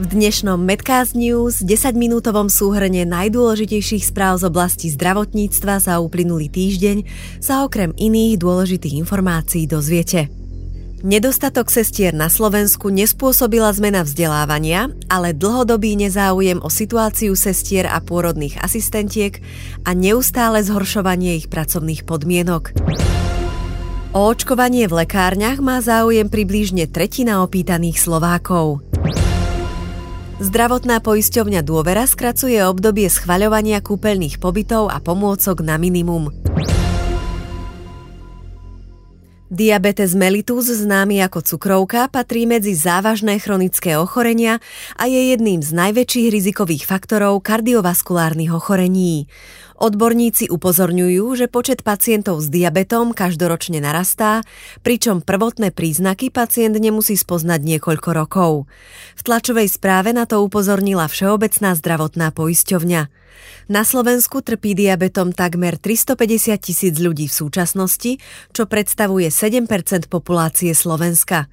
V dnešnom Medcast News 10-minútovom súhrne najdôležitejších správ z oblasti zdravotníctva za uplynulý týždeň sa okrem iných dôležitých informácií dozviete. Nedostatok sestier na Slovensku nespôsobila zmena vzdelávania, ale dlhodobý nezáujem o situáciu sestier a pôrodných asistentiek a neustále zhoršovanie ich pracovných podmienok. O očkovanie v lekárniach má záujem približne tretina opýtaných Slovákov. Zdravotná poisťovňa Dôvera skracuje obdobie schvaľovania kúpeľných pobytov a pomôcok na minimum. Diabetes mellitus, známy ako cukrovka, patrí medzi závažné chronické ochorenia a je jedným z najväčších rizikových faktorov kardiovaskulárnych ochorení. Odborníci upozorňujú, že počet pacientov s diabetom každoročne narastá, pričom prvotné príznaky pacient nemusí spoznať niekoľko rokov. V tlačovej správe na to upozornila Všeobecná zdravotná poisťovňa. Na Slovensku trpí diabetom takmer 350 tisíc ľudí v súčasnosti, čo predstavuje 7% populácie Slovenska.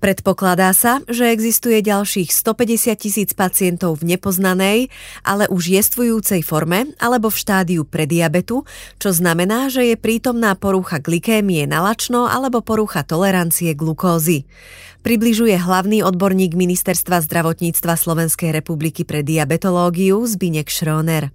Predpokladá sa, že existuje ďalších 150 tisíc pacientov v nepoznanej, ale už jestvujúcej forme alebo v štádiu prediabetu, čo znamená, že je prítomná porucha glikémie na lačno alebo porucha tolerancie glukózy. Približuje hlavný odborník Ministerstva zdravotníctva Slovenskej republiky pre diabetológiu Zbinek Šróner.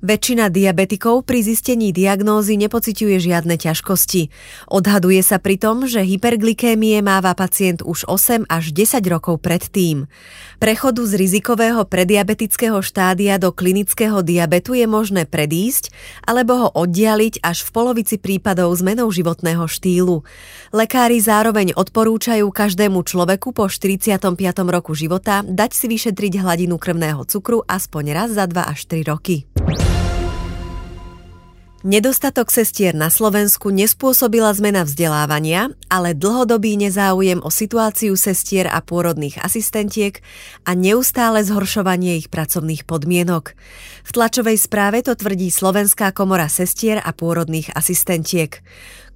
Väčšina diabetikov pri zistení diagnózy nepociťuje žiadne ťažkosti. Odhaduje sa pritom, že hyperglykémie máva pacient už 8 až 10 rokov predtým. Prechodu z rizikového prediabetického štádia do klinického diabetu je možné predísť alebo ho oddialiť až v polovici prípadov zmenou životného štýlu. Lekári zároveň odporúčajú každému človeku po 45. roku života dať si vyšetriť hladinu krvného cukru aspoň raz za 2 až 3 roky. Nedostatok sestier na Slovensku nespôsobila zmena vzdelávania, ale dlhodobý nezáujem o situáciu sestier a pôrodných asistentiek a neustále zhoršovanie ich pracovných podmienok. V tlačovej správe to tvrdí Slovenská komora sestier a pôrodných asistentiek.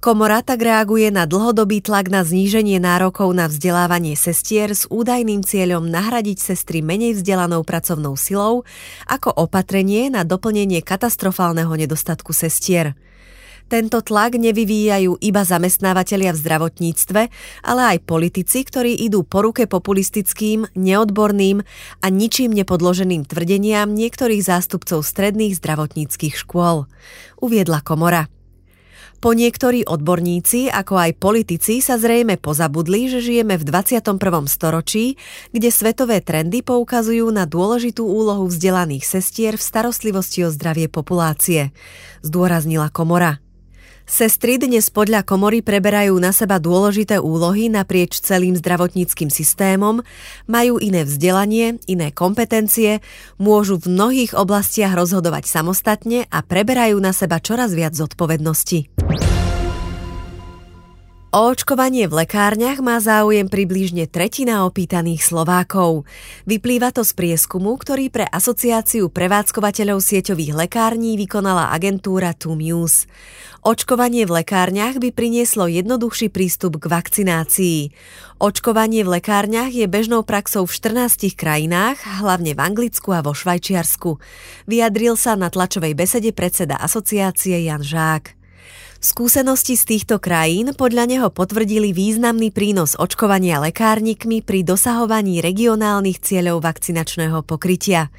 Komora tak reaguje na dlhodobý tlak na zníženie nárokov na vzdelávanie sestier s údajným cieľom nahradiť sestry menej vzdelanou pracovnou silou ako opatrenie na doplnenie katastrofálneho nedostatku sestier. Tento tlak nevyvíjajú iba zamestnávateľia v zdravotníctve, ale aj politici, ktorí idú po ruke populistickým, neodborným a ničím nepodloženým tvrdeniam niektorých zástupcov stredných zdravotníckých škôl, uviedla komora. Po niektorí odborníci, ako aj politici sa zrejme pozabudli, že žijeme v 21. storočí, kde svetové trendy poukazujú na dôležitú úlohu vzdelaných sestier v starostlivosti o zdravie populácie, zdôraznila komora. Sestry dnes podľa komory preberajú na seba dôležité úlohy naprieč celým zdravotníckým systémom, majú iné vzdelanie, iné kompetencie, môžu v mnohých oblastiach rozhodovať samostatne a preberajú na seba čoraz viac zodpovednosti. O očkovanie v lekárniach má záujem približne tretina opýtaných Slovákov. Vyplýva to z prieskumu, ktorý pre Asociáciu prevádzkovateľov sieťových lekární vykonala agentúra Tumius. Očkovanie v lekárniach by prinieslo jednoduchší prístup k vakcinácii. Očkovanie v lekárniach je bežnou praxou v 14 krajinách, hlavne v Anglicku a vo Švajčiarsku. Vyjadril sa na tlačovej besede predseda asociácie Jan Žák. Skúsenosti z týchto krajín podľa neho potvrdili významný prínos očkovania lekárnikmi pri dosahovaní regionálnych cieľov vakcinačného pokrytia.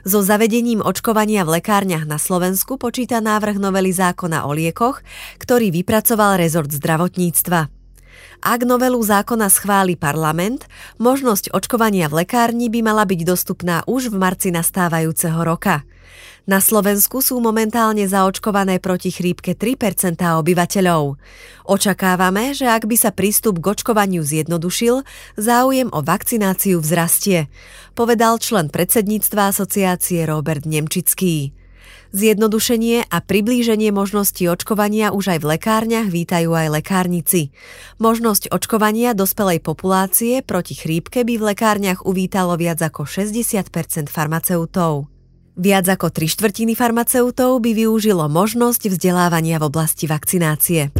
So zavedením očkovania v lekárniach na Slovensku počíta návrh novely zákona o liekoch, ktorý vypracoval rezort zdravotníctva. Ak novelu zákona schváli parlament, možnosť očkovania v lekárni by mala byť dostupná už v marci nastávajúceho roka. Na Slovensku sú momentálne zaočkované proti chrípke 3% obyvateľov. Očakávame, že ak by sa prístup k očkovaniu zjednodušil, záujem o vakcináciu vzrastie, povedal člen predsedníctva asociácie Robert Nemčický. Zjednodušenie a priblíženie možnosti očkovania už aj v lekárniach vítajú aj lekárnici. Možnosť očkovania dospelej populácie proti chrípke by v lekárniach uvítalo viac ako 60 farmaceutov. Viac ako tri štvrtiny farmaceutov by využilo možnosť vzdelávania v oblasti vakcinácie.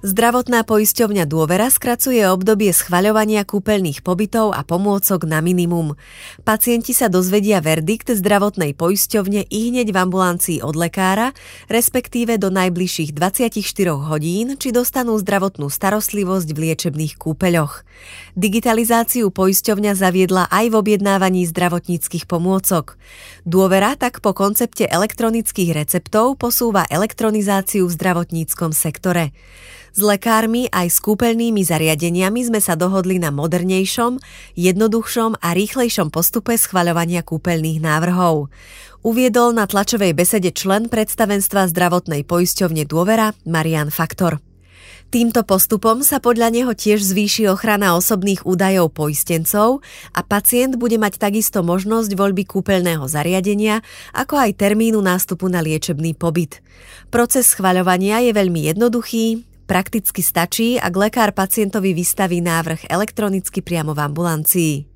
Zdravotná poisťovňa Dôvera skracuje obdobie schvaľovania kúpeľných pobytov a pomôcok na minimum. Pacienti sa dozvedia verdikt zdravotnej poisťovne i hneď v ambulancii od lekára, respektíve do najbližších 24 hodín, či dostanú zdravotnú starostlivosť v liečebných kúpeľoch. Digitalizáciu poisťovňa zaviedla aj v objednávaní zdravotníckých pomôcok. Dôvera tak po koncepte elektronických receptov posúva elektronizáciu v zdravotníckom sektore. S lekármi aj s kúpeľnými zariadeniami sme sa dohodli na modernejšom, jednoduchšom a rýchlejšom postupe schvaľovania kúpeľných návrhov. Uviedol na tlačovej besede člen predstavenstva zdravotnej poisťovne Dôvera Marian Faktor. Týmto postupom sa podľa neho tiež zvýši ochrana osobných údajov poistencov a pacient bude mať takisto možnosť voľby kúpeľného zariadenia, ako aj termínu nástupu na liečebný pobyt. Proces schvaľovania je veľmi jednoduchý, Prakticky stačí, ak lekár pacientovi vystaví návrh elektronicky priamo v ambulancii.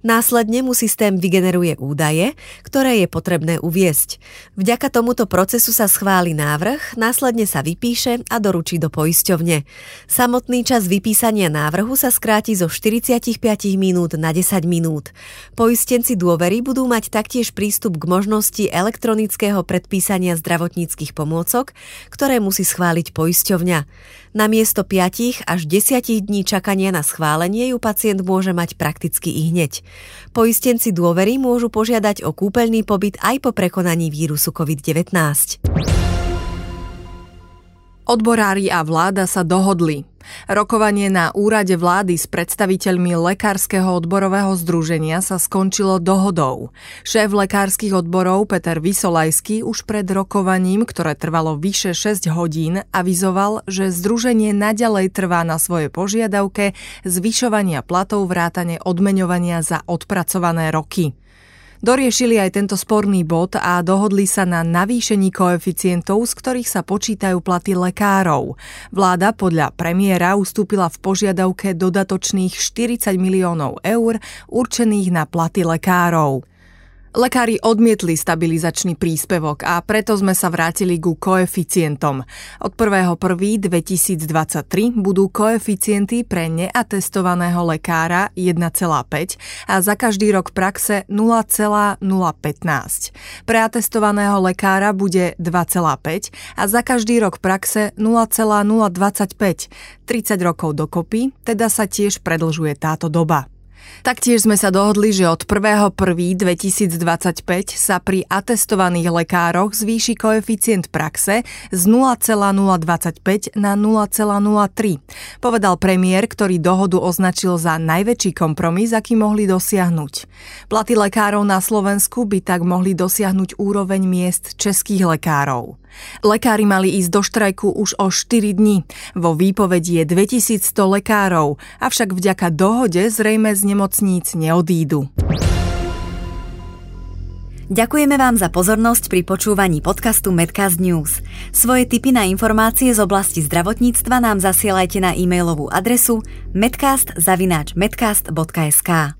Následne mu systém vygeneruje údaje, ktoré je potrebné uviesť. Vďaka tomuto procesu sa schváli návrh, následne sa vypíše a doručí do poisťovne. Samotný čas vypísania návrhu sa skráti zo 45 minút na 10 minút. Poistenci dôvery budú mať taktiež prístup k možnosti elektronického predpísania zdravotníckých pomôcok, ktoré musí schváliť poisťovňa. Na miesto 5 až 10 dní čakania na schválenie ju pacient môže mať prakticky i hneď. Poistenci dôvery môžu požiadať o kúpeľný pobyt aj po prekonaní vírusu COVID-19. Odborári a vláda sa dohodli. Rokovanie na úrade vlády s predstaviteľmi Lekárskeho odborového združenia sa skončilo dohodou. Šéf lekárskych odborov Peter Vysolajský už pred rokovaním, ktoré trvalo vyše 6 hodín, avizoval, že združenie naďalej trvá na svojej požiadavke zvyšovania platov vrátane odmeňovania za odpracované roky. Doriešili aj tento sporný bod a dohodli sa na navýšení koeficientov, z ktorých sa počítajú platy lekárov. Vláda podľa premiéra ustúpila v požiadavke dodatočných 40 miliónov eur určených na platy lekárov. Lekári odmietli stabilizačný príspevok a preto sme sa vrátili ku koeficientom. Od 1.1.2023 budú koeficienty pre neatestovaného lekára 1,5 a za každý rok praxe 0,015. Pre atestovaného lekára bude 2,5 a za každý rok praxe 0,025. 30 rokov dokopy, teda sa tiež predlžuje táto doba. Taktiež sme sa dohodli, že od 1.1.2025 sa pri atestovaných lekároch zvýši koeficient praxe z 0,025 na 0,03. Povedal premiér, ktorý dohodu označil za najväčší kompromis, aký mohli dosiahnuť. Platy lekárov na Slovensku by tak mohli dosiahnuť úroveň miest českých lekárov. Lekári mali ísť do štrajku už o 4 dní. Vo výpovedi je 2100 lekárov, avšak vďaka dohode zrejme z nemocníc neodídu. Ďakujeme vám za pozornosť pri počúvaní podcastu Medcast News. Svoje tipy na informácie z oblasti zdravotníctva nám zasielajte na e-mailovú adresu medcast.medcast.sk.